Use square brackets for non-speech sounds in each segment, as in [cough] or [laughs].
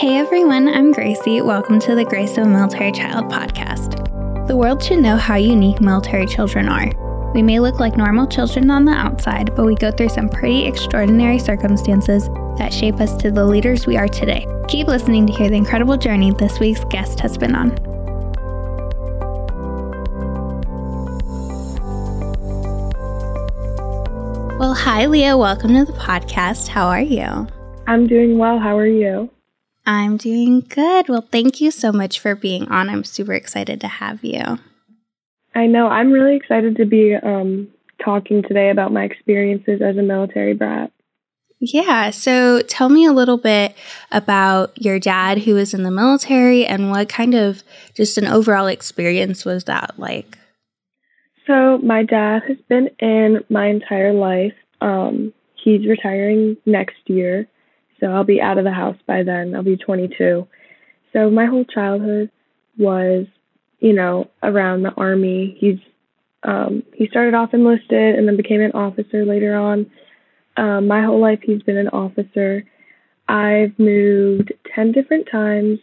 Hey everyone, I'm Gracie. Welcome to the Grace of a Military Child podcast. The world should know how unique military children are. We may look like normal children on the outside, but we go through some pretty extraordinary circumstances that shape us to the leaders we are today. Keep listening to hear the incredible journey this week's guest has been on. Well, hi, Leah. Welcome to the podcast. How are you? I'm doing well. How are you? I'm doing good. Well, thank you so much for being on. I'm super excited to have you. I know. I'm really excited to be um, talking today about my experiences as a military brat. Yeah. So tell me a little bit about your dad who was in the military and what kind of just an overall experience was that like? So, my dad has been in my entire life. Um, he's retiring next year. So, I'll be out of the house by then. I'll be 22. So, my whole childhood was, you know, around the Army. He's um, he started off enlisted and then became an officer later on. Um, my whole life, he's been an officer. I've moved 10 different times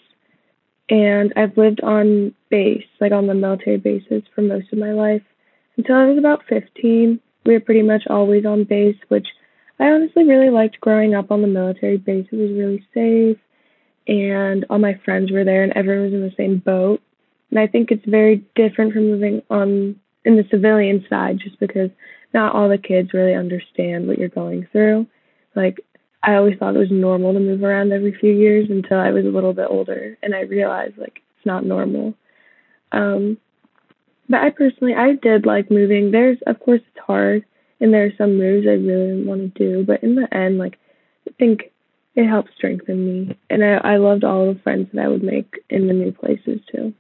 and I've lived on base, like on the military bases for most of my life. Until I was about 15, we were pretty much always on base, which I honestly really liked growing up on the military base. It was really safe, and all my friends were there, and everyone was in the same boat. And I think it's very different from moving on in the civilian side, just because not all the kids really understand what you're going through. Like, I always thought it was normal to move around every few years until I was a little bit older, and I realized like it's not normal. Um, but I personally, I did like moving. There's, of course, it's hard, and there are some moves I really want to do. But in the end, like, I think it helped strengthen me, and I, I loved all the friends that I would make in the new places too.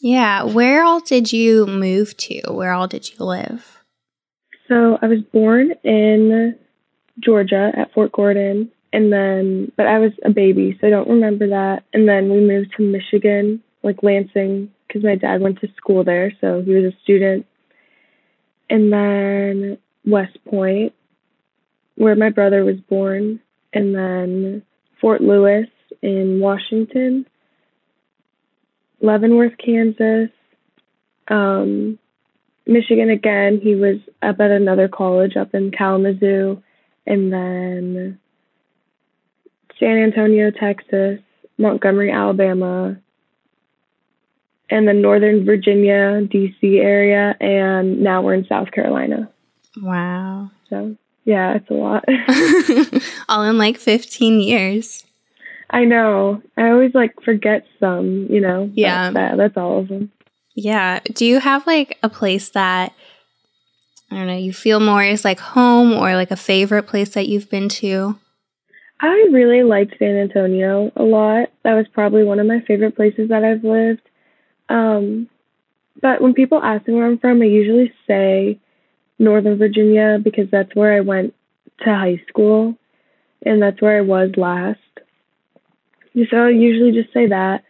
Yeah, where all did you move to? Where all did you live? So I was born in Georgia at Fort Gordon, and then, but I was a baby, so I don't remember that. And then we moved to Michigan, like Lansing, because my dad went to school there, so he was a student. And then West Point, where my brother was born, and then Fort Lewis in Washington, Leavenworth, Kansas, um, Michigan again. He was up at another college up in Kalamazoo, and then San Antonio, Texas, Montgomery, Alabama, and then Northern Virginia, DC area, and now we're in South Carolina. Wow. So, yeah, it's a lot. [laughs] All in like 15 years. I know. I always like forget some, you know. Yeah. That's, that's all of them. Yeah. Do you have like a place that I don't know, you feel more is like home or like a favorite place that you've been to? I really liked San Antonio a lot. That was probably one of my favorite places that I've lived. Um, but when people ask me where I'm from, I usually say Northern Virginia because that's where I went to high school and that's where I was last. So I usually just say that.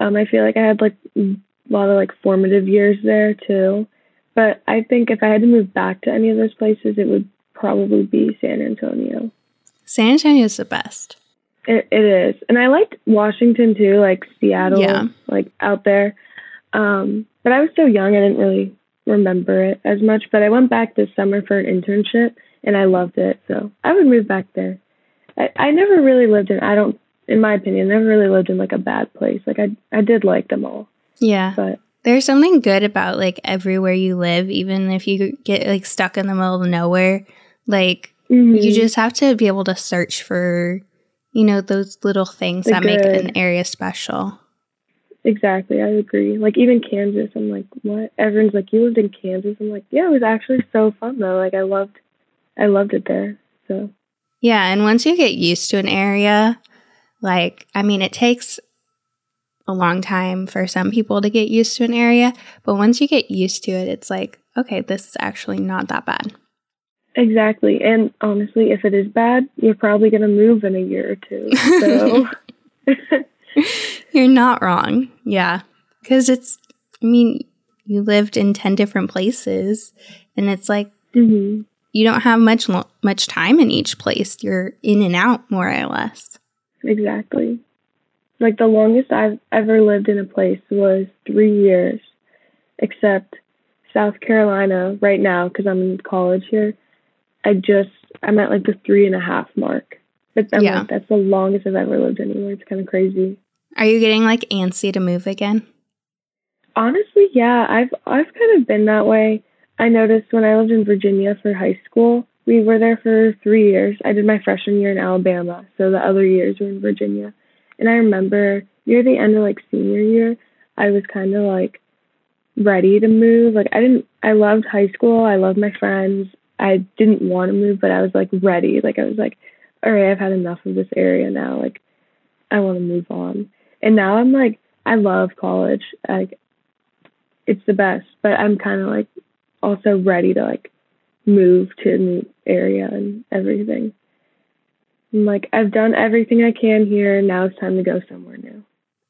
Um, I feel like I had like a lot of like formative years there too. But I think if I had to move back to any of those places, it would probably be San Antonio. San Antonio is the best. It, it is. And I liked Washington too, like Seattle, Yeah. like out there. Um, but I was so young, I didn't really remember it as much. But I went back this summer for an internship and I loved it. So I would move back there. I, I never really lived in, I don't, in my opinion, never really lived in like a bad place. Like I, I did like them all. Yeah. But There's something good about like everywhere you live, even if you get like stuck in the middle of nowhere. Like mhm. you just have to be able to search for, you know, those little things The that make an area special. Exactly, I agree. Like even Kansas, I'm like, what? Everyone's like, you lived in Kansas. I'm like, yeah, it was actually so fun though. Like I loved, I loved it there. So Yeah, and once you get used to an area, like I mean, it takes a long time for some people to get used to an area, but once you get used to it, it's like, okay, this is actually not that bad. exactly. And honestly, if it is bad, you're probably gonna move in a year or two. So [laughs] [laughs] [laughs] You're not wrong. Yeah. Cuz it's I mean, you lived in 10 different places and it's like hmm you don't have much lo- much time in each place. You're in and out more or less. exactly. Like the longest I've ever lived in a place was three years, except South Carolina right now because I'm in college here. I just I'm at like the three and a half mark. Yeah. like, that's the longest I've ever lived anywhere. It's kind of crazy. Are you getting like antsy to move again? Honestly, yeah, I've I've kind of been that way. I noticed when I lived in Virginia for high school, we were there for three years. I did my freshman year in Alabama, so the other years were in Virginia. And I remember near the end of like senior year, I was kind of like ready to move. Like I didn't I loved high school. I loved my friends. I didn't want to move, but I was like ready. Like I was like, all right, I've had enough of this area now. Like I want to move on. And now I'm like I love college. Like it's the best, but I'm kind of like also ready to like move to a new area and everything. I'm like I've done everything I can here. Now it's time to go somewhere new.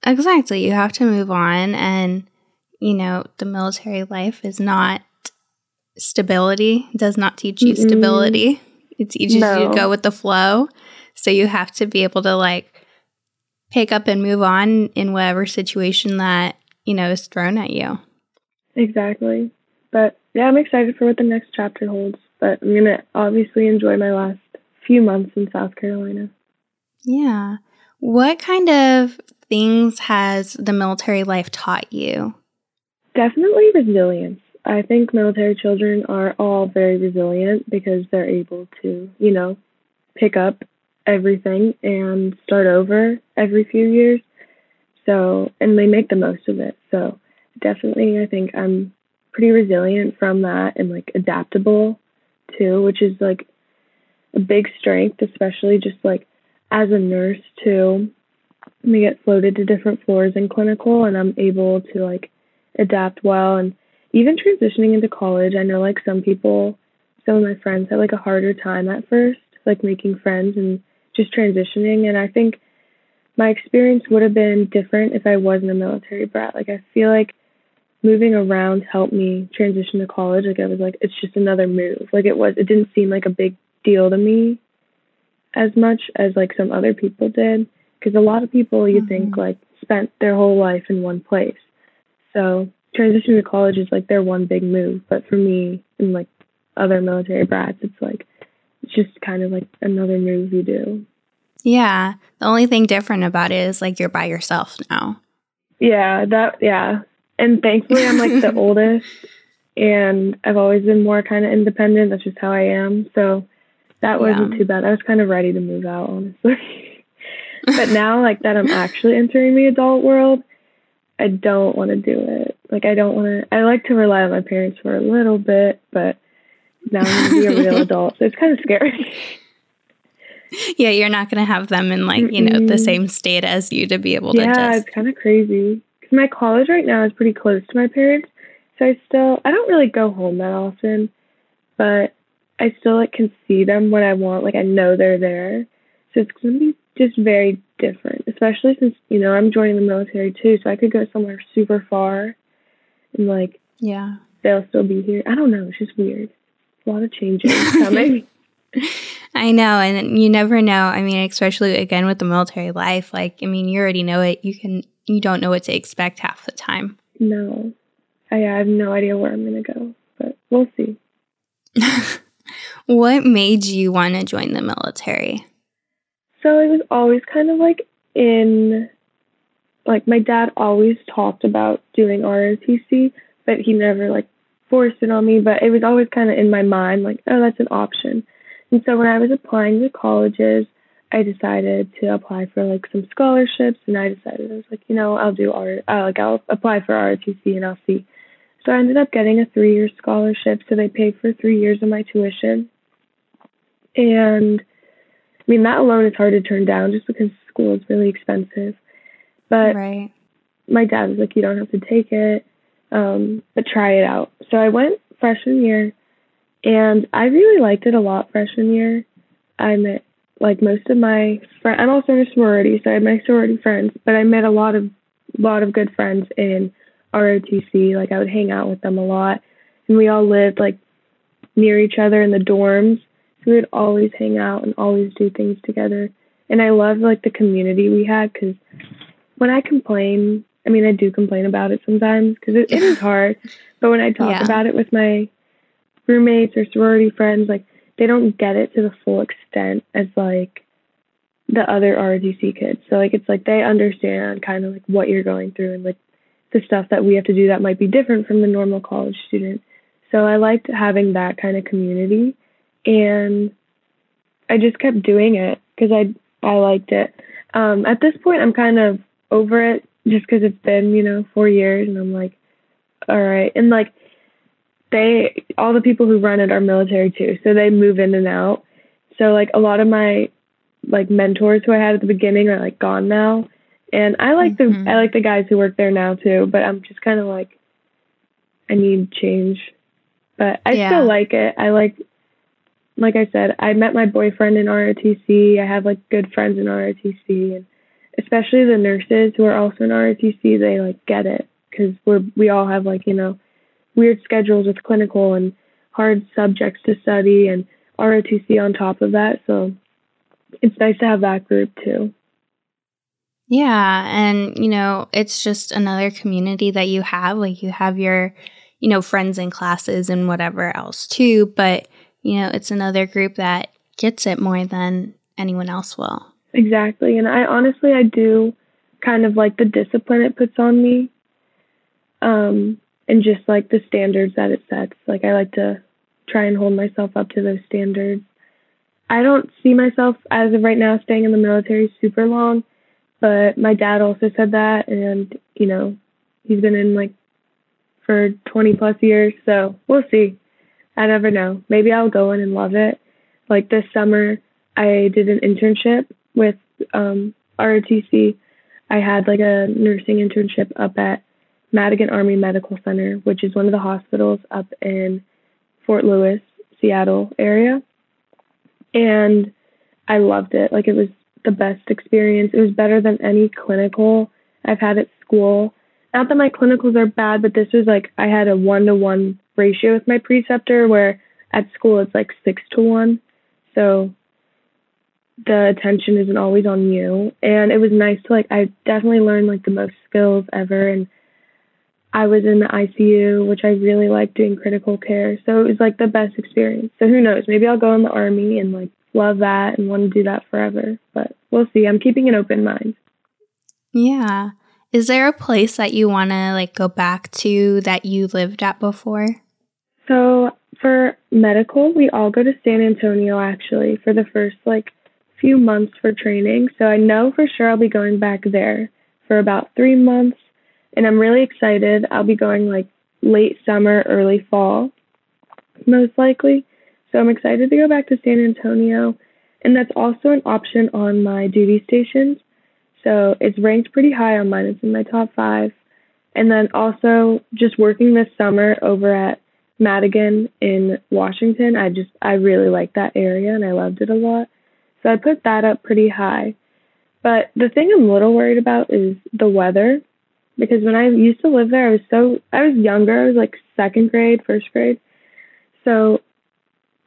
Exactly. You have to move on. And, you know, the military life is not stability, does not teach you Mm-mm. stability. It teaches you to go with the flow. So you have to be able to like pick up and move on in whatever situation that, you know, is thrown at you. Exactly. But yeah, I'm excited for what the next chapter holds. But I'm gonna obviously enjoy my last few months in South Carolina. Yeah. What kind of things has the military life taught you? Definitely resilience. I think military children are all very resilient because they're able to, you know, pick up everything and start over every few years. So, and they make the most of it. So, definitely, I think I'm pretty resilient from that and like adaptable too, which is like a big strength, especially just like as a nurse too. We get floated to different floors in clinical, and I'm able to like adapt well and even transitioning into college i know like some people some of my friends had like a harder time at first like making friends and just transitioning. And i think my experience would have been different if i wasn't a military brat. Like i feel like moving around helped me transition to college. Like i was like it's just another move. Like it was it didn't seem like a big deal to me as much as like some other people did. Because a lot of people you think Mhm. like spent their whole life in one place. So transitioning to college is like their one big move. But for me and like other military brats, it's like it's just kind of like another move you do. Yeah. The only thing different about it is like you're by yourself now. Yeah, that yeah. And thankfully I'm like the [laughs] oldest and I've always been more kind of independent. That's just how I am. So that wasn't Yeah. too bad. I was kind of ready to move out, honestly. [laughs] but now like that I'm actually entering the adult world, I don't want to do it. Like I don't want to. I like to rely on my parents for a little bit, but now I'm gonna be a real [laughs] adult, so it's kind of scary. Yeah, you're not going to have them in like, you know, the same state as you to be able to yeah, just. it's kind of crazy. Because my college right now is pretty close to my parents, so I still I don't really go home that often, but I still like can see them when I want. Like I know they're there, so it's gonna be just very different. Especially since you know I'm joining the military too, so I could go somewhere super far, and like Yeah. they'll still be here. I don't know. It's just weird. A lot of changes coming. [laughs] I know. And you never know. I mean, especially again with the military life, like, I mean, you already know it. You can, you don't know what to expect half the time. no, I, I have no idea where I'm gonna go, but we'll see. [laughs] what made you want to join the military? So it was always kind of like in, like my dad always talked about doing ROTC, but he never like forced it on me. But it was always kind of in my mind, like, oh, that's an option. And so when I was applying to colleges, I decided to apply for like some scholarships, and I decided I was like, you know, I'll do R, uh, like I'll apply for ROTC and I'll see. So I ended up getting a three-year scholarship, so they paid for three years of my tuition. And I mean, that alone is hard to turn down just because school is really expensive. But right. my dad was like, you don't have to take it, um, but try it out. So I went freshman year, and I really liked it a lot freshman year. I met like most of my friends. I'm also in a sorority, so I had my sorority friends, but I met a lot of lot of good friends in ROTC. Like I would hang out with them a lot, and we all lived like near each other in the dorms. So we would always hang out and always do things together. And I loved like the community we had because when I complain, I mean, I do complain about it sometimes because it, it is [laughs] hard. But when I talk yeah. about it with my roommates or sorority friends, like they don't get it to the full extent as like the other ROTC kids. So like it's like they understand kind of like what you're going through and like the stuff that we have to do that might be different from the normal college student. So I liked having that kind of community and I just kept doing it because I I liked it. Um, at this point, I'm kind of over it just because it's been you know four years, and I'm like, all right, and like they all the people who run it are military too, so they move in and out. So like a lot of my like mentors who I had at the beginning are like gone now, and I like mm-hmm. the I like the guys who work there now too, but I'm just kind of like I need change. But I yeah. still like it. I like like I said, I met my boyfriend in ROTC. I have like good friends in ROTC, and especially the nurses who are also in ROTC, they like get it because we're we all have like you know weird schedules with clinical and hard subjects to study and ROTC on top of that. So it's nice to have that group too. Yeah, and you know, it's just another community that you have. Like you have your, you know, friends and classes and whatever else too, but you know, it's another group that gets it more than anyone else will. Exactly. And I honestly, I do kind of like the discipline it puts on me. Um, and just like the standards that it sets. Like I like to try and hold myself up to those standards. I don't see myself as of right now staying in the military super long, but my dad also said that and you know, he's been in like for 20 plus years, so we'll see. I never know. Maybe I'll go in and love it. Like this summer, I did an internship with um, ROTC. I had like a nursing internship up at Madigan Army Medical Center, which is one of the hospitals up in Fort Lewis, Seattle area. And I loved it. Like it was the best experience. It was better than any clinical I've had at school. Not that my clinicals are bad, but this was like I had a one to one ratio with my preceptor where at school it's like six to one. So the attention isn't always on you. And it was nice to like I definitely learned like the most skills ever and I was in the ICU, which I really liked doing critical care. So it was like the best experience. So who knows? Maybe I'll go in the army and like love that and want to do that forever. But we'll see. I'm keeping an open mind. Yeah. Is there a place that you want to like go back to that you lived at before? So for medical, we all go to San Antonio actually for the first like few months for training. So I know for sure I'll be going back there for about three months. And I'm really excited. I'll be going like late summer, early fall, most likely. So I'm excited to go back to San Antonio. And that's also an option on my duty stations. So it's ranked pretty high on mine. It's in my top five. And then also just working this summer over at Madigan in Washington. I just I really liked that area and I loved it a lot. So I put that up pretty high. But the thing I'm a little worried about is the weather because when I used to live there I was so I was younger, I was like second grade, first grade. So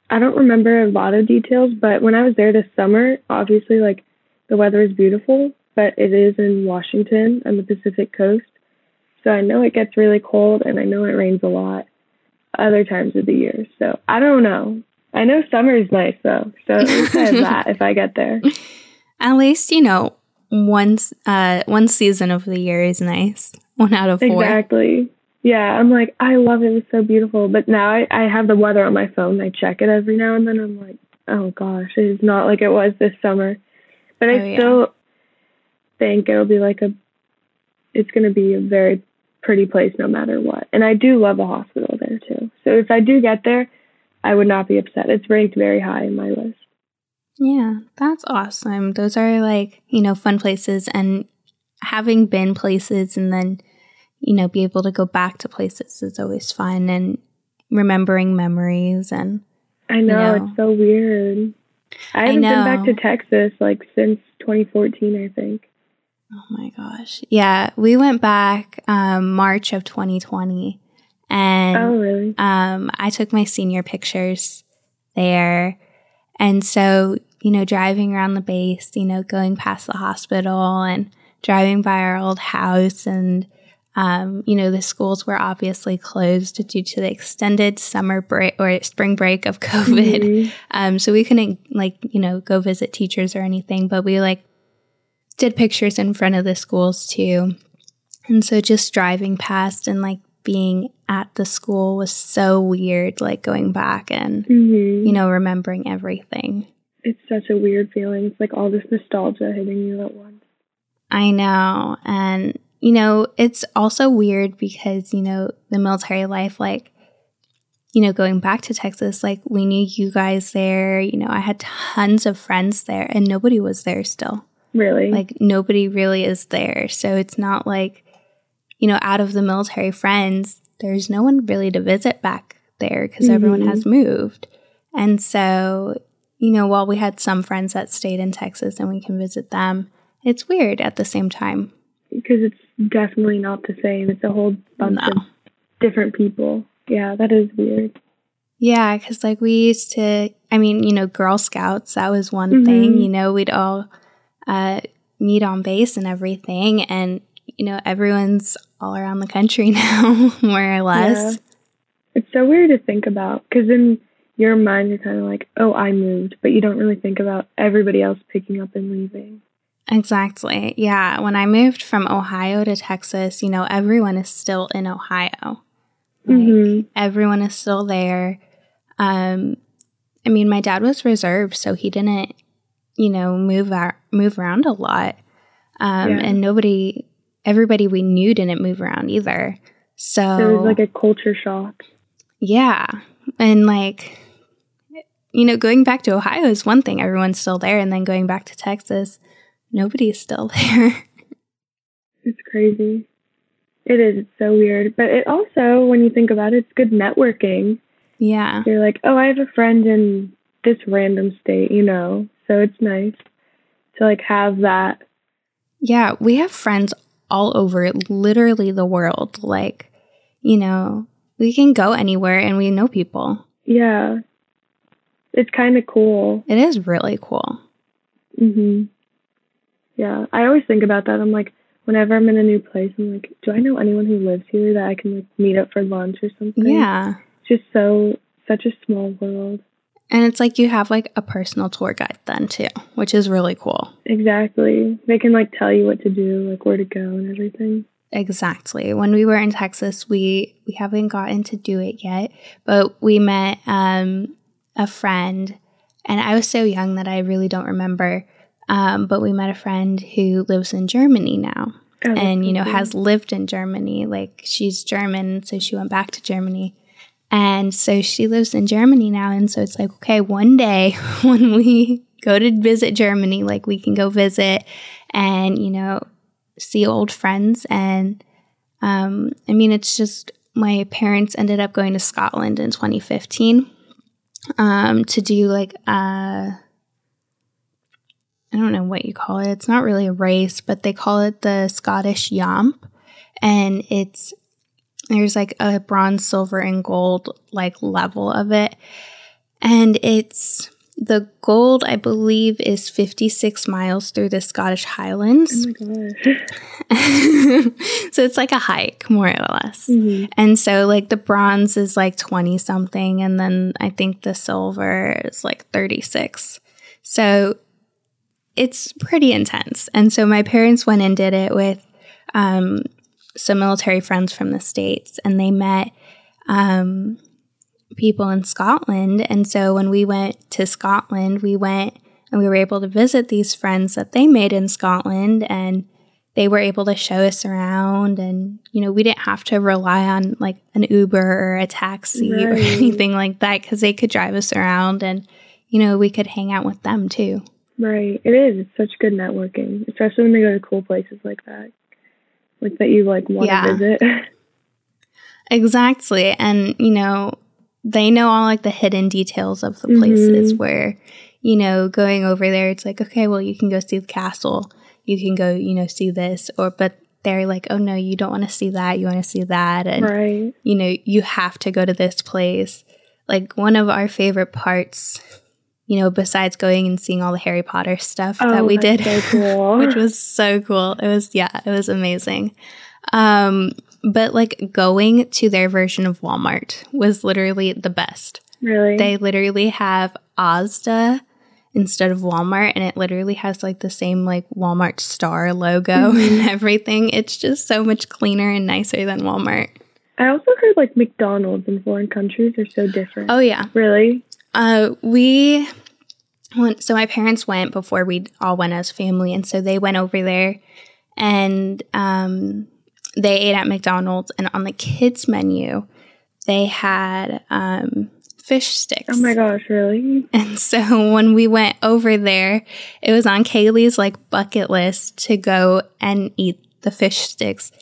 I don't remember a lot of details, but when I was there this summer, obviously like the weather is beautiful, but it is in Washington on the Pacific coast. So I know it gets really cold and I know it rains a lot other times of the year. So I don't know. I know summer is nice though. So [laughs] that if I get there. At least, you know, one uh one season of the year is nice. One out of four. Exactly. Yeah, I'm like, I love it. It's so beautiful. But now I, I have the weather on my phone. I check it every now and then. I'm like, oh gosh, it is not like it was this summer. But I oh, still think it'll be like a, it's going to be a very pretty place no matter what. And I do love the hospital there too. So if I do get there, I would not be upset. It's ranked very high in my list. Yeah, that's awesome. Those are like, you know, fun places and having been places and then, you know, be able to go back to places is always fun and remembering memories and I know, you know it's so weird. I haven't I been back to Texas like since 2014, I think. Oh my gosh. Yeah, we went back um, March of 2020. And oh, really? um, I took my senior pictures there. And so, you know, driving around the base, you know, going past the hospital and driving by our old house and um, you know, the schools were obviously closed due to the extended summer break or spring break of [laughs] COVID. Mm-hmm. Um, so we couldn't like, you know, go visit teachers or anything, but we like did pictures in front of the schools too. And so just driving past and like being at the school was so weird, like going back and, mm-hmm. you know, remembering everything. It's such a weird feeling. It's like all this nostalgia hitting you at once. I know. And you know, it's also weird because, you know, the military life, like, you know, going back to Texas, like we knew you guys there. You know, I had tons of friends there and nobody was there still. Really? Like nobody really is there. So it's not like, you know, out of the military friends, there's no one really to visit back there because mm-hmm. everyone has moved. And so, you know, while we had some friends that stayed in Texas and we can visit them, it's weird at the same time because it's definitely not the same. It's a whole bunch no. of different people. Yeah, that is weird. Yeah, because like we used to, I mean, you know, Girl Scouts, that was one mm-hmm. thing. You know, we'd all uh, meet on base and everything. And, you know, everyone's all around the country [laughs] now, more or less. Yeah. It's so weird to think about because in your mind, you're kind of like, oh, I moved, but you don't really think about everybody else picking up and leaving. Exactly. Yeah. When I moved from Ohio to Texas, you know, everyone is still in Ohio. Like, mm-hmm. everyone is still there. Um, I mean, my dad was reserved, so he didn't, you know, move out, move around a lot. Um, yeah. and nobody, everybody we knew didn't move around either. So it was like a culture shock. Yeah. And like, you know, going back to Ohio is one thing, everyone's still there. And then going back to Texas, nobody's still [laughs] there. it's crazy. It is. It's so weird. But it also, when you think about it, it's good networking. Yeah. You're like, oh, I have a friend in this random state, you know? So it's nice to like have that. Yeah. We have friends all over literally the world. Like, you know, we can go anywhere and we know people. Yeah. It's kind of cool. It is really cool. Mhm. Yeah, I always think about that. I'm like, whenever I'm in a new place, I'm like, do I know anyone who lives here that I can like meet up for lunch or something? Yeah. It's just so such a small world. And it's like you have like a personal tour guide then too, which is really cool. Exactly. They can like tell you what to do, like where to go and everything. Exactly. When we were in Texas, we we haven't gotten to do it yet, but we met um a friend and I was so young that I really don't remember um, but we met a friend who lives in Germany now. Oh, and you know has lived in Germany like she's German so she went back to Germany and so she lives in Germany now and so it's like okay one day [laughs] when we go to visit Germany like we can go visit and you know see old friends and um, I mean it's just my parents ended up going to Scotland in 2015 um, to do like uh I don't know what you call it. It's not really a race, but they call it the Scottish Yomp. And it's there's like a bronze, silver, and gold like level of it. And it's the gold, I believe, is 56 miles through the Scottish Highlands. Oh my gosh. [laughs] so it's like a hike, more or less. Mm-hmm. And so, like, the bronze is like 20 something, and then I think the silver is like 36. So it's pretty intense. And so my parents went and did it with um, some military friends from the States, and they met um, people in Scotland. And so when we went to Scotland, we went and we were able to visit these friends that they made in Scotland, and they were able to show us around. And, you know, we didn't have to rely on like an Uber or a taxi right. or [laughs] anything like that because they could drive us around and, you know, we could hang out with them too. Right. It is. It's such good networking, especially when they go to cool places like that. Like that you like want yeah. visit. [laughs] exactly. And, you know, they know all like the hidden details of the places mm-hmm. where, you know, going over there it's like, okay, well you can go see the castle. You can go, you know, see this or but they're like, oh no, you don't want to see that. You want to see that. And, right. you know, you have to go to this place. Like one of our favorite parts you know, besides going and seeing all the Harry Potter stuff Oh, that we did, so [laughs] cool. which was so cool. It was, yeah, it was amazing. Um, but like going to their version of Walmart was literally the best. Really? They literally have Asda instead of Walmart, and it literally has like the same like Walmart star logo [laughs] and everything. It's just so much cleaner and nicer than Walmart. I also heard like McDonald's in foreign countries are so different. Oh yeah, Really? Uh, we went. So my parents went before we all went as family, and so they went over there, and um, they ate at McDonald's. And on the kids menu, they had um, fish sticks. Oh my gosh, really? And [laughs] so when we went over there, it was on Kaylee's like bucket list to go and eat the fish sticks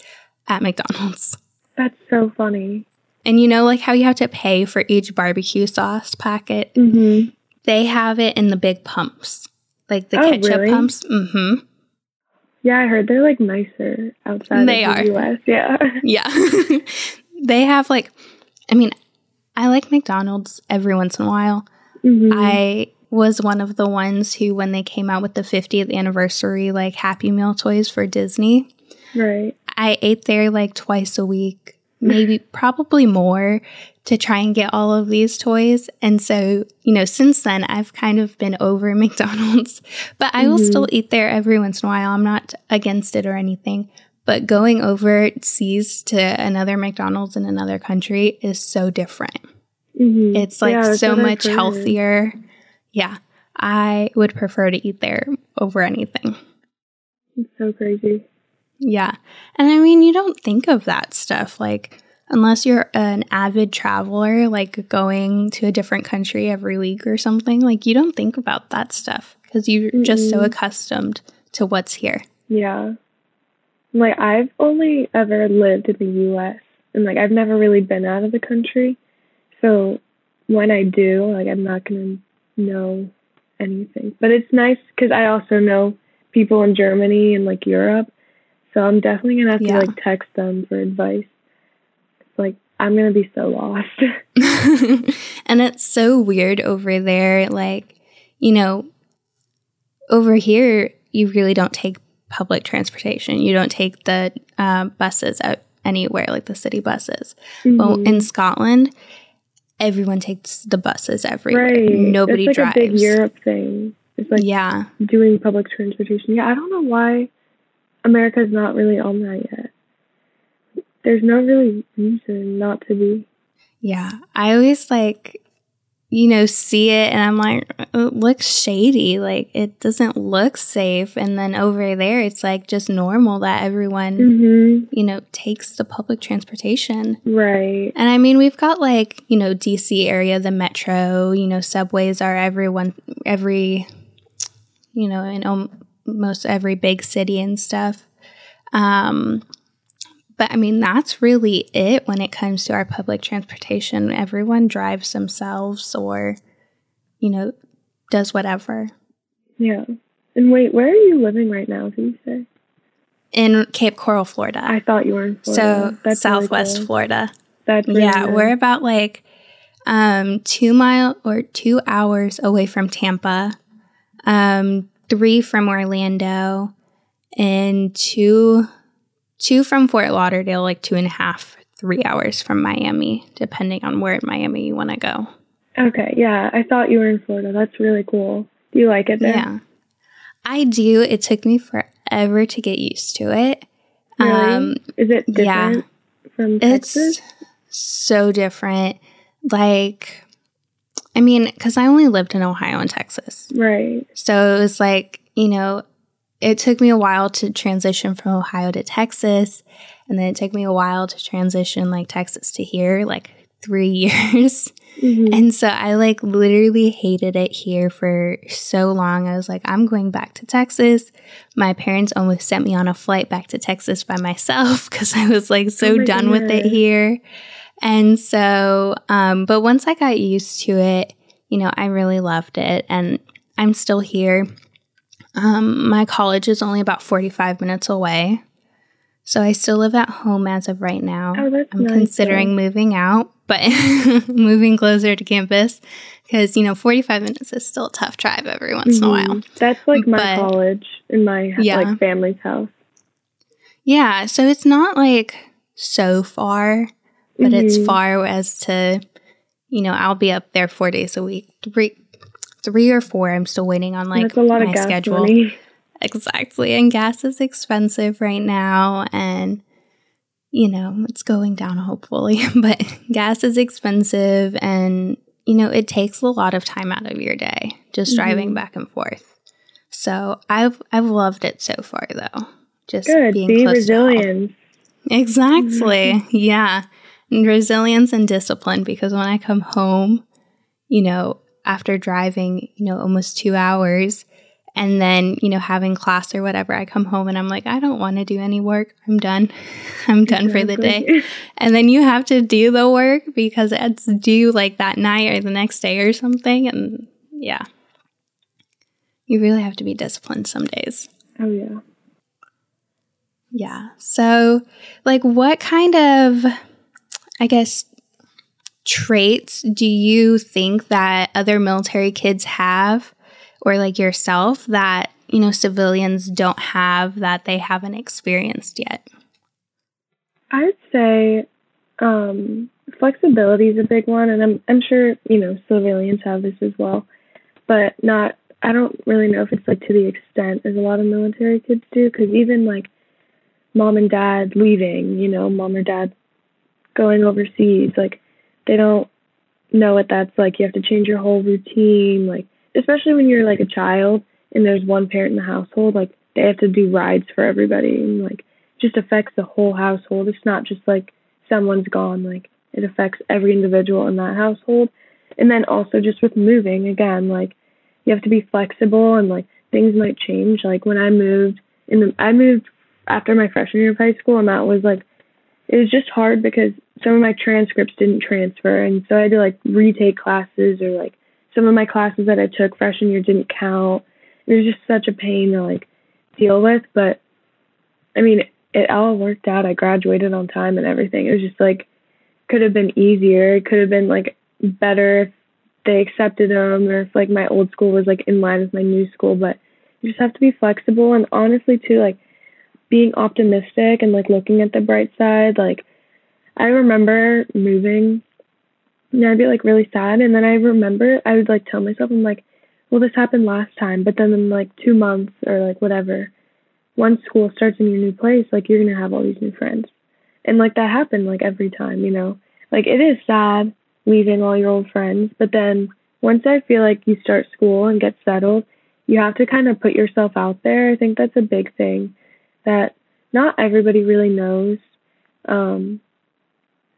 at McDonald's. That's so funny. And you know, like how you have to pay for each barbecue sauce packet? Mm-hmm. They have it in the big pumps, like the Oh, ketchup really? pumps. Mm-hmm. Yeah, I heard they're like nicer outside They of the are. US. [laughs] Yeah. Yeah. [laughs] they have like, I mean, I like McDonald's every once in a while. hmm I was one of the ones who, when they came out with the 50th anniversary, like Happy Meal toys for Disney, right. I ate there like twice a week, maybe probably more to try and get all of these toys. And so, you know, since then, I've kind of been over [laughs] McDonald's, but I will Mhm. still eat there every once in a while. I'm not against it or anything. But going overseas to another McDonald's in another country is so different. hmm It's like Yeah, so much healthier. Yeah. I would prefer to eat there over anything. It's so crazy. Yeah. And I mean, you don't think of that stuff like unless you're an avid traveler like going to a different country every week or something, like you don't think about that stuff cuz you're just so accustomed to what's here. Yeah. Like I've only ever lived in the US and like I've never really been out of the country. So when I do, like I'm not going to know anything. But it's nice cuz I also know people in Germany and like Europe. So I'm definitely going to have Yeah. to like text them for advice. It's like I'm going to be so lost. [laughs] [laughs] and it's so weird over there like, you know, over here you really don't take public transportation. You don't take the uh, buses out anywhere like the city buses. Well, Mhm. in Scotland, everyone takes the buses everywhere. right. Nobody it's like drives. a big Europe thing. It's like yeah, doing public transportation. Yeah, I don't know why America's not really on that yet. There's no really reason not to be. yeah. I always like, you know, see it and I'm like, it looks shady. Like it doesn't look safe. And then over there, it's like just normal that everyone, Mm-hmm. you know, takes the public transportation. Right. And I mean, we've got like, you know, DC area, the metro, you know, subways are everyone, every, you know, in almost every big city and stuff. Um, but I mean, that's really it when it comes to our public transportation. Everyone drives themselves or, you know, does whatever. Yeah. And wait, where are you living right now? Did you say? In Cape Coral, Florida. I thought you were in so Florida. That's really Southwest cool. Florida. That's really yeah, we're about like um two mile or two hours away from Tampa, um three from Orlando, and two two from Fort Lauderdale, like two and a half, three hours from Miami, depending on where in Miami you want to go. Okay. Yeah, I thought you were in Florida. That's really cool. Do you like it there? Yeah, I do. It took me forever to get used to it. Really? Um, Is it yeah. different from It's Texas? so different. Like, I mean, because I only lived in Ohio and Texas. Right. So it was like, you know, it took me a while to transition from Ohio to Texas. And then it took me a while to transition like Texas to here, like three [laughs] years. hmm And so I like literally hated it here for so long. I was like, I'm going back to Texas. My parents almost sent me on a flight back to Texas by myself [laughs] because I was like so Oh done with it here. And so, um, but once I got used to it, you know, I really loved it and I'm still here. Um, my college is only about 45 minutes away. So I still live at home as of right now. Oh, that's I'm nice, considering moving out, but [laughs] moving closer to campus because you know 45 minutes is still a tough drive every once mm-hmm. in a while mm-hmm. that's like my but, college in my yeah. like family's house yeah so it's not like so far but mm-hmm. it's far as to you know i'll be up there four days a week three three or four i'm still waiting on like my schedule money. [laughs] exactly and gas is expensive right now and you know, it's going down hopefully, [laughs] but gas is expensive and, you know, it takes a lot of time out of your day just mm-hmm. driving back and forth. So I've I've loved it so far though. Just Good. being Be resilient. Exactly. Mm-hmm. yeah. And resilience and discipline because when I come home, you know, after driving, you know, almost two hours, and then, you know, having class or whatever, I come home and I'm like, I don't want to do any work. I'm done. [laughs] I'm done exactly. for the day. [laughs] And then you have to do the work because it's due like that night or the next day or something. And yeah, you really have to be disciplined some days. Oh, yeah. Yeah. So, like, what kind of, I guess, traits do you think that other military kids have or like yourself that, you know, civilians don't have that they haven't experienced yet? I'd say um, flexibility is a big one, and I'm I'm sure you know civilians have this as well, but not. I don't really know if it's like to the extent as a lot of military kids do, because even like mom and dad leaving, you know, mom or dad going overseas, like they don't know what that's like. You have to change your whole routine, like especially when you're like a child and there's one parent in the household, like they have to do rides for everybody and like just affects the whole household. It's not just like someone's gone, like it affects every individual in that household. And then also just with moving again, like you have to be flexible and like things might change. Like when I moved in the I moved after my freshman year of high school and that was like it was just hard because some of my transcripts didn't transfer and so I had to like retake classes or like some of my classes that I took freshman year didn't count. It was just such a pain to like deal with, but I mean, it all worked out. I graduated on time and everything. It was just like could have been easier. It could have been like better if they accepted them or if like my old school was like in line with my new school, but you just have to be flexible and honestly too like being optimistic and like looking at the bright side. Like I remember moving and I'd be like really sad. And then I remember I would like tell myself, I'm like, well, this happened last time. But then in like two months or like whatever, once school starts in your new place, like you're going to have all these new friends. And like that happened like every time, you know? Like it is sad leaving all your old friends. But then once I feel like you start school and get settled, you have to kind of put yourself out there. I think that's a big thing that not everybody really knows. Um,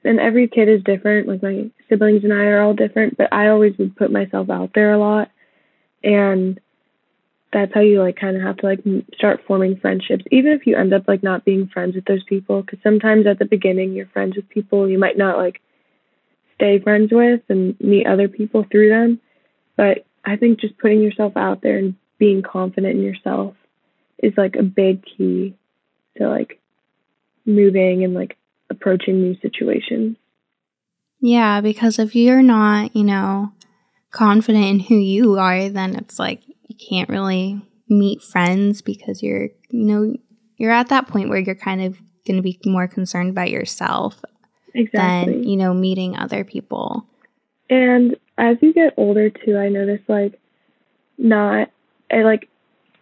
and every kid is different. Like my siblings and I are all different, but I always would put myself out there a lot. And that's how you like kind of have to like start forming friendships, even if you end up like not being friends with those people. Because sometimes at the beginning you're friends with people you might not like stay friends with and meet other people through them. But I think just putting yourself out there and being confident in yourself is like a big key to like moving and like approaching new situations. Yeah, because if you're not, you know, confident in who you are, then it's like you can't really meet friends because you're, you know, you're at that point where you're kind of going to be more concerned about yourself exactly. than, you know, meeting other people. And as you get older too, I notice like not I like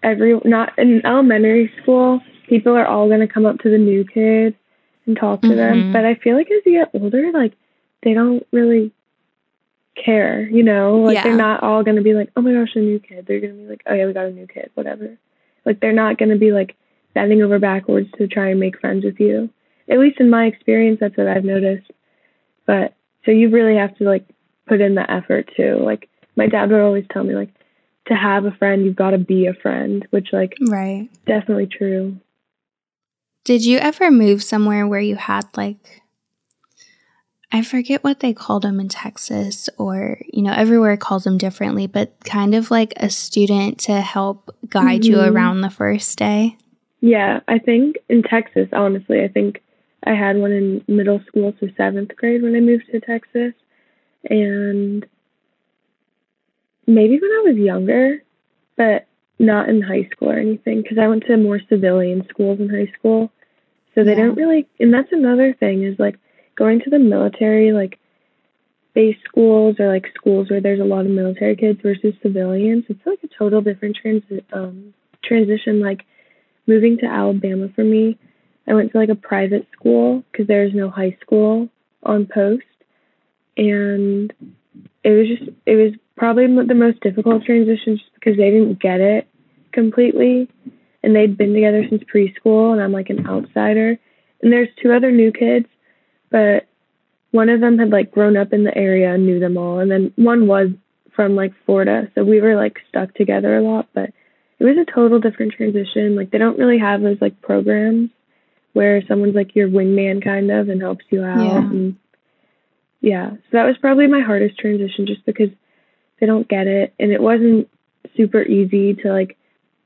every not in elementary school, people are all going to come up to the new kid and talk to mm-hmm. them. But I feel like as you get older, like they don't really care, you know? Like yeah. they're not all gonna be like, Oh my gosh, a new kid. They're gonna be like, Oh yeah, we got a new kid, whatever. Like they're not gonna be like bending over backwards to try and make friends with you. At least in my experience that's what I've noticed. But so you really have to like put in the effort too. Like my dad would always tell me like to have a friend you've got to be a friend, which like right. definitely true. Did you ever move somewhere where you had like I forget what they called them in Texas or, you know, everywhere calls them differently, but kind of like a student to help guide mm-hmm. you around the first day? Yeah, I think in Texas, honestly, I think I had one in middle school, so seventh grade when I moved to Texas. And maybe when I was younger, but not in high school or anything, because I went to more civilian schools in high school. So they Yeah. don't really, and that's another thing is like going to the military, like base schools or like schools where there's a lot of military kids versus civilians. It's like a total different transi- um, transition. Like moving to Alabama for me, I went to like a private school because there's no high school on post, and it was just it was probably the most difficult transition just because they didn't get it completely, and they'd been together since preschool, and I'm like an outsider, and there's two other new kids, but one of them had like grown up in the area and knew them all, and then one was from like Florida, so we were like stuck together a lot, but it was a total different transition. Like they don't really have those like programs where someone's like your wingman kind of and helps you out. Yeah. And yeah, so that was probably my hardest transition just because they don't get it, and it wasn't super easy to like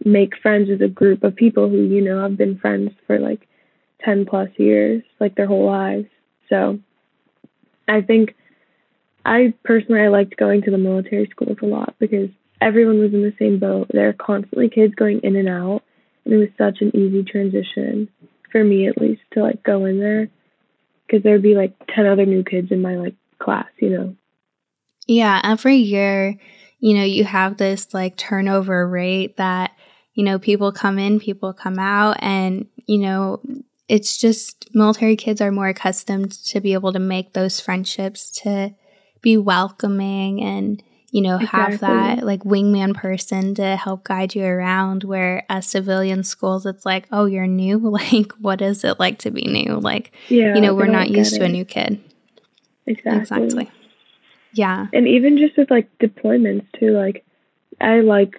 make friends with a group of people who you know have been friends for like 10 plus years, like their whole lives. So I think I personally I liked going to the military schools a lot because everyone was in the same boat. There were constantly kids going in and out, and it was such an easy transition for me at least to like go in there because there'd be like 10 other new kids in my like class, you know. Yeah, every year, you know, you have this like turnover rate that, you know, people come in, people come out, and, you know, it's just military kids are more accustomed to be able to make those friendships, to be welcoming and, you know, have that like wingman person to help guide you around. Where as civilian schools, it's like, oh, you're new. [laughs] Like, what is it like to be new? Like, Yeah. you know, we're not used to a new kid. Exactly. Exactly. Yeah. and even just with like deployments too like i like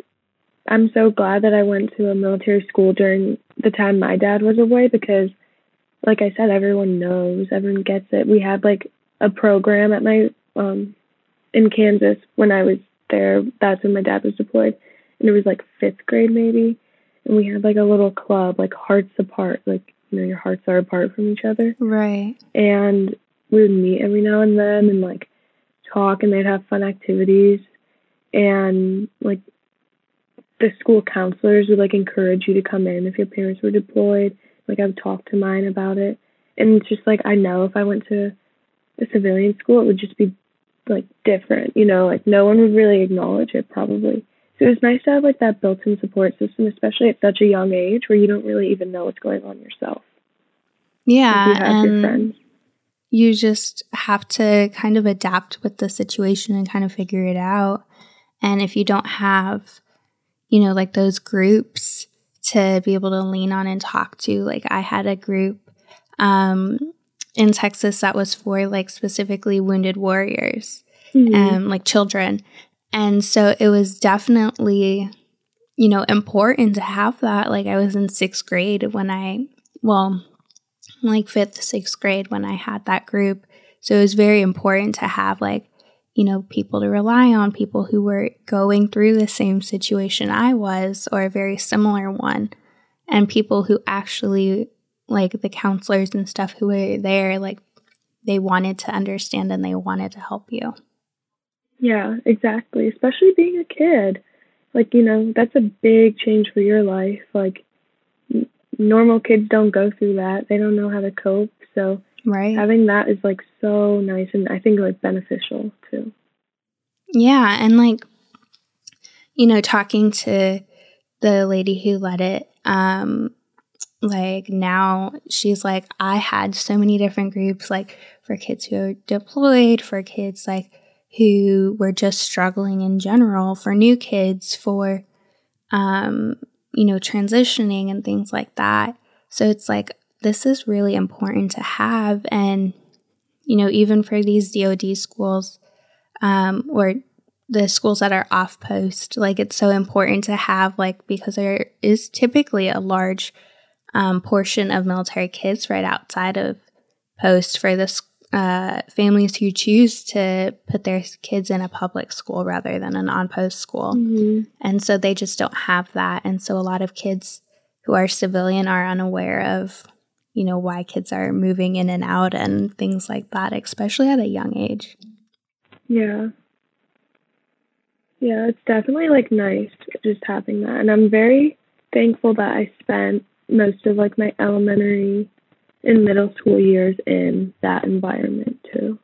i'm so glad that i went to a military school during the time my dad was away because like i said everyone knows everyone gets it we had like a program at my um in kansas when i was there that's when my dad was deployed. And it was like fifth grade maybe. And we had like a little club like hearts apart like you know your hearts are apart from each other. Right. and we would meet every now and then and like talk and they'd have fun activities. And like the school counselors would like encourage you to come in if your parents were deployed. Like i would talk to mine about it. And it's just like i know if i went to a civilian school it would just be like different you know like no one would really acknowledge it probably so it was nice to have like that built-in support system especially at such a young age where you don't really even know what's going on yourself Yeah. if you and you just have to kind of adapt with the situation and kind of figure it out. And if you don't have, you know, like those groups to be able to lean on and talk to, like I had a group um, in Texas that was for like specifically wounded warriors Mhm. um, like children. And so it was definitely, you know, important to have that. Like I was in sixth grade when I, well, like fifth, sixth grade when I had that group. So it was very important to have like, you know, people to rely on, people who were going through the same situation I was or a very similar one, and people who actually, like the counselors and stuff who were there, like they wanted to understand and they wanted to help you. Yeah, exactly. Especially being a kid. Like, you know, that's a big change for your life. Like, normal kids don't go through that. They don't know how to cope. So, Right. having that is like so nice and I think like beneficial too. Yeah. And like, you know, talking to the lady who led it, um, like now she's like, I had so many different groups, like for kids who are deployed, for kids like who were just struggling in general, for new kids, for, um, you know, transitioning and things like that. So it's like, this is really important to have. And, you know, even for these DoD schools, um, or the schools that are off post, like it's so important to have, like, because there is typically a large um, portion of military kids right outside of post for this uh, families who choose to put their kids in a public school rather than an on post school. Mm-hmm. And so they just don't have that. And so a lot of kids who are civilian are unaware of, you know, why kids are moving in and out and things like that, especially at a young age. Yeah. Yeah, it's definitely like nice just having that. And I'm very thankful that I spent most of like my elementary and middle school years in that environment too.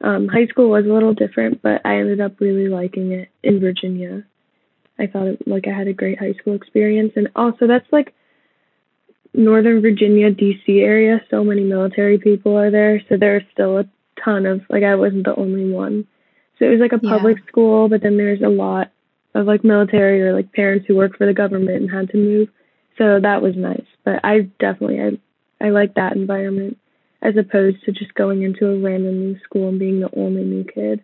Um, high school was a little different, but I ended up really liking it in Virginia. I thought it, like I had a great high school experience, and also that's like Northern Virginia, DC area. So many military people are there, so there's still a ton of like I wasn't the only one. So it was like a public yeah. school, but then there's a lot of like military or like parents who work for the government and had to move. So that was nice. But I definitely I I like that environment as opposed to just going into a random new school and being the only new kid.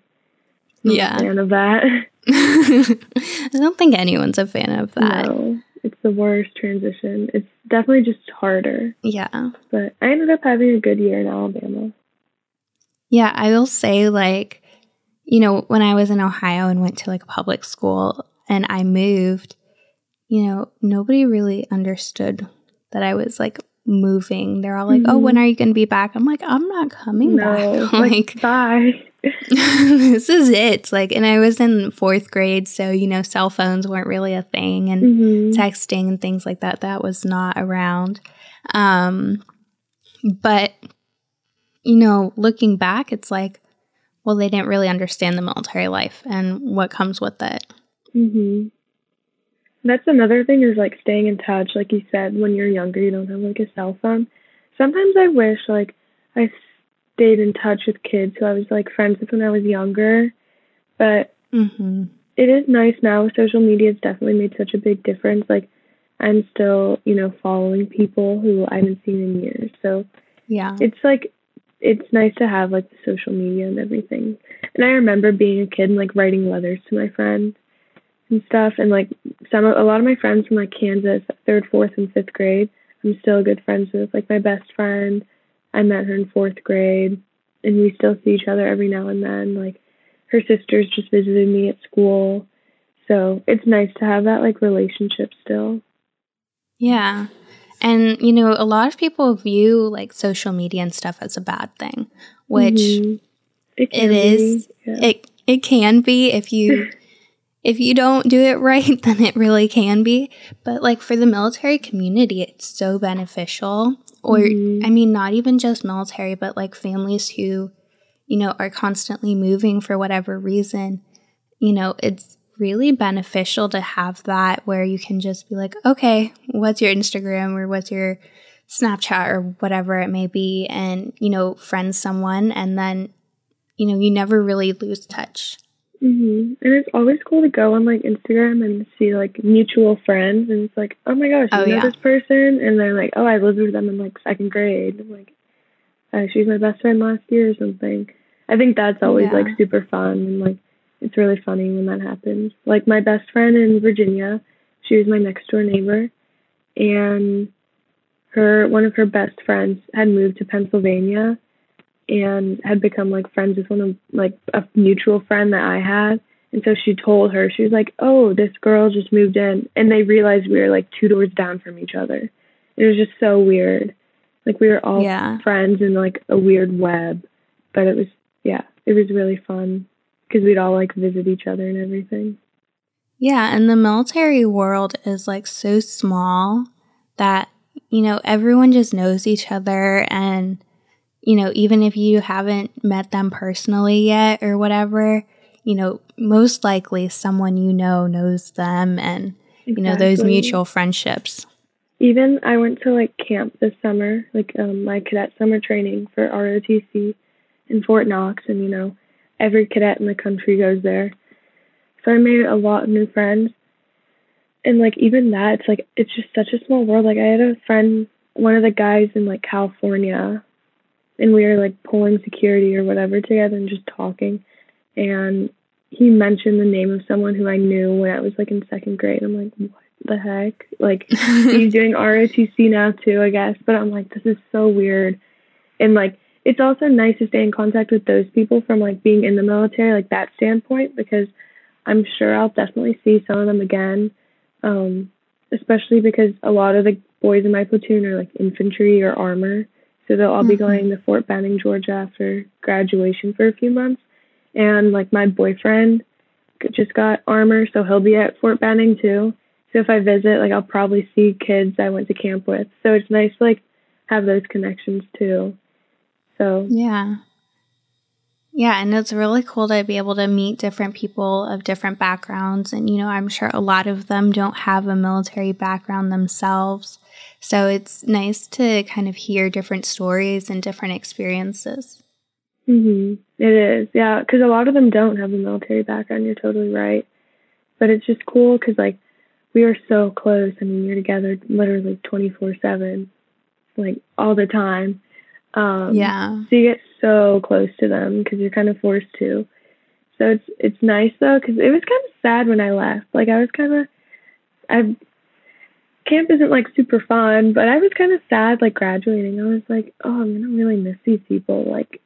I'm yeah. A fan of that. [laughs] I don't think anyone's a fan of that. No, it's the worst transition. It's definitely just harder. Yeah. But I ended up having a good year in Alabama. Yeah, I will say, like, you know, when I was in Ohio and went to like a public school and I moved, you know, nobody really understood that I was like moving. They're all like, mm-hmm. "Oh, when are you going to be back?" I'm like, "I'm not coming no, back." [laughs] like, bye. [laughs] this is it. Like, and I was in fourth grade, so you know, cell phones weren't really a thing, and mm-hmm. texting and things like that that was not around. Um, but you know, looking back, it's like, well, they didn't really understand the military life and what comes with it. Mm-hmm. That's another thing is like staying in touch. Like you said, when you're younger, you don't have like a cell phone. Sometimes I wish like I stayed in touch with kids who I was like friends with when I was younger. But mm-hmm. it is nice now with social media. It's definitely made such a big difference. Like I'm still, you know, following people who I haven't seen in years. So yeah, it's like it's nice to have like the social media and everything. And I remember being a kid and like writing letters to my friends and stuff. And like some, a lot of my friends from like Kansas, third, fourth, and fifth grade, I'm still good friends with. Like my best friend, I met her in fourth grade, and we still see each other every now and then. Like her sisters just visited me at school, so it's nice to have that like relationship still. Yeah. And you know, a lot of people view like social media and stuff as a bad thing, which mm-hmm. it, it is. Yeah. It it can be if you [laughs] if you don't do it [laughs] right, then it really can be. But like for the military community, it's so beneficial. Or, mm-hmm. I mean, not even just military, but like families who, you know, are constantly moving for whatever reason. You know, it's really beneficial to have that where you can just be like, okay, what's your Instagram or what's your Snapchat or whatever it may be, and, you know, friend someone, and then, you know, you never really lose touch. Mhm. And it's always cool to go on like Instagram and see like mutual friends, and it's like, oh my gosh, you oh, know yeah. this person, and they're like, oh, I lived with them in like second grade. Like, uh, she's my best friend last year or something. I think that's always yeah. like super fun and like it's really funny when that happens. Like my best friend in Virginia, she was my next door neighbor, and her one of her best friends had moved to Pennsylvania and had become like friends with one of like a mutual friend that I had. And so she told her, she was like, Oh, this girl just moved in. And they realized we were like two doors down from each other. It was just so weird. Like we were all yeah. friends in like a weird web. But it was, yeah, it was really fun because we'd all like visit each other and everything. Yeah. And the military world is like so small that, you know, everyone just knows each other and you know, even if you haven't met them personally yet or whatever, you know, most likely someone you know knows them and, exactly. you know, those mutual friendships. Even I went to like camp this summer, like um, my cadet summer training for ROTC in Fort Knox, and you know, every cadet in the country goes there. So I made a lot of new friends. And like even that, it's like it's just such a small world. Like I had a friend, one of the guys in like California and we were like pulling security or whatever together and just talking. And he mentioned the name of someone who I knew when I was like in second grade. I'm like, what the heck? Like [laughs] he's doing ROTC now too, I guess. But I'm like, this is so weird. And like it's also nice to stay in contact with those people from like being in the military, like that standpoint, because I'm sure I'll definitely see some of them again. Um, especially because a lot of the boys in my platoon are like infantry or armor. So they'll all mm-hmm. be going to Fort Benning, Georgia after graduation for a few months. And like my boyfriend just got armor, so he'll be at Fort Benning too. So if I visit, like I'll probably see kids I went to camp with. So it's nice to like have those connections too. So Yeah. Yeah, and it's really cool to be able to meet different people of different backgrounds. And, you know, I'm sure a lot of them don't have a military background themselves. So it's nice to kind of hear different stories and different experiences. Mhm. It is. Yeah, cuz a lot of them don't have a military background. You're totally right. But it's just cool cuz like we are so close. I mean, you're together literally 24/7 like all the time. Um Yeah. So you get so close to them cuz you're kind of forced to. So it's it's nice though cuz it was kind of sad when I left. Like I was kind of I camp isn't like super fun, but I was kind of sad like graduating. I was like, oh, I'm gonna really miss these people. Like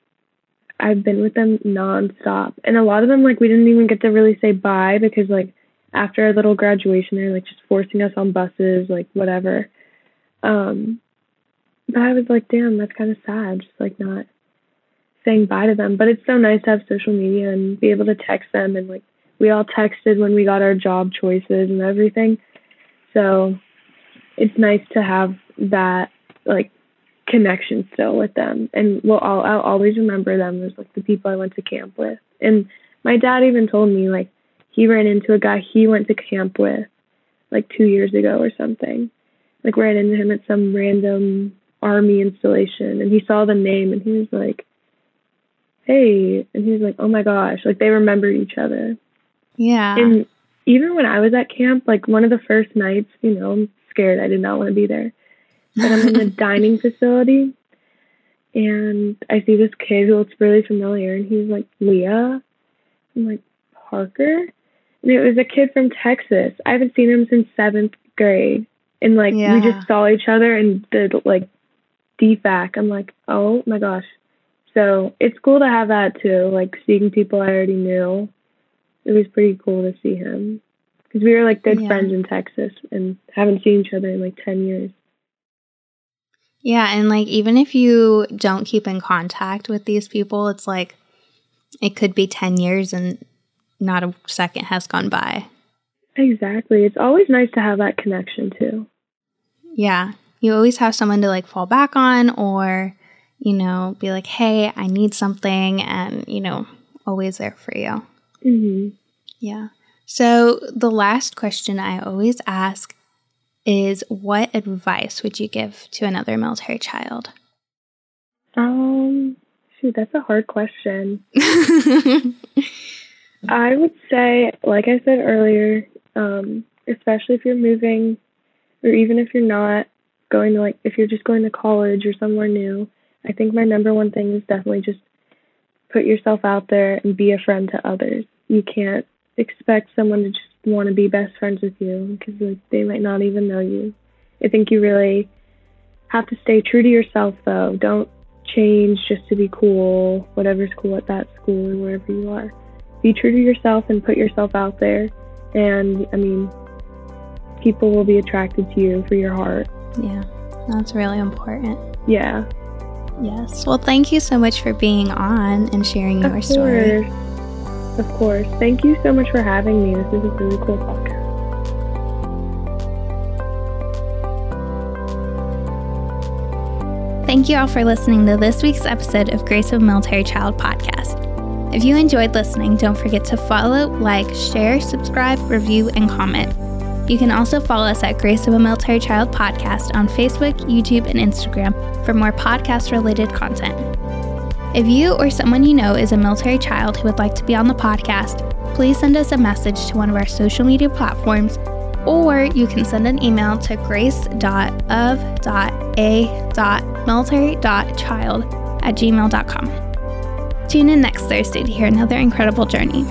I've been with them nonstop, and a lot of them like we didn't even get to really say bye because like after our little graduation, they're like just forcing us on buses, like whatever. Um, but I was like, damn, that's kind of sad, just like not saying bye to them. But it's so nice to have social media and be able to text them, and like we all texted when we got our job choices and everything. So it's nice to have that like connection still with them and well I'll, I'll always remember them as like the people I went to camp with and my dad even told me like he ran into a guy he went to camp with like two years ago or something like ran into him at some random army installation and he saw the name and he was like hey and he's like oh my gosh like they remember each other yeah and even when I was at camp like one of the first nights you know I'm scared. I did not want to be there. But I'm in the [laughs] dining facility and I see this kid who looks really familiar and he's like, Leah? I'm like, Parker? And it was a kid from Texas. I haven't seen him since seventh grade. And like yeah. we just saw each other and did like DFAC. I'm like, oh my gosh. So it's cool to have that too, like seeing people I already knew. It was pretty cool to see him because we were like good yeah. friends in Texas and haven't seen each other in like 10 years. Yeah, and like even if you don't keep in contact with these people, it's like it could be 10 years and not a second has gone by. Exactly. It's always nice to have that connection too. Yeah. You always have someone to like fall back on or, you know, be like, hey, I need something, and, you know, always there for you. hmm Yeah. So, the last question I always ask is what advice would you give to another military child? Um, shoot, that's a hard question. [laughs] I would say, like I said earlier, um, especially if you're moving, or even if you're not going to like, if you're just going to college or somewhere new, I think my number one thing is definitely just put yourself out there and be a friend to others. You can't expect someone to just want to be best friends with you because like they might not even know you. I think you really have to stay true to yourself though. Don't change just to be cool, whatever's cool at that school or wherever you are. Be true to yourself and put yourself out there. And I mean, people will be attracted to you for your heart. Yeah, that's really important. Yeah. Yes. Well, thank you so much for being on and sharing of your story. Of course. Thank you so much for having me. This is a really cool podcast. Thank you all for listening to this week's episode of Grace of Military Child podcast. If you enjoyed listening, don't forget to follow, like, share, subscribe, review, and comment. You can also follow us at Grace of a Military Child podcast on Facebook, YouTube, and Instagram for more podcast related content. If you or someone you know is a military child who would like to be on the podcast, please send us a message to one of our social media platforms, or you can send an email to grace.of.a.military.child at gmail.com. Tune in next Thursday to hear another incredible journey.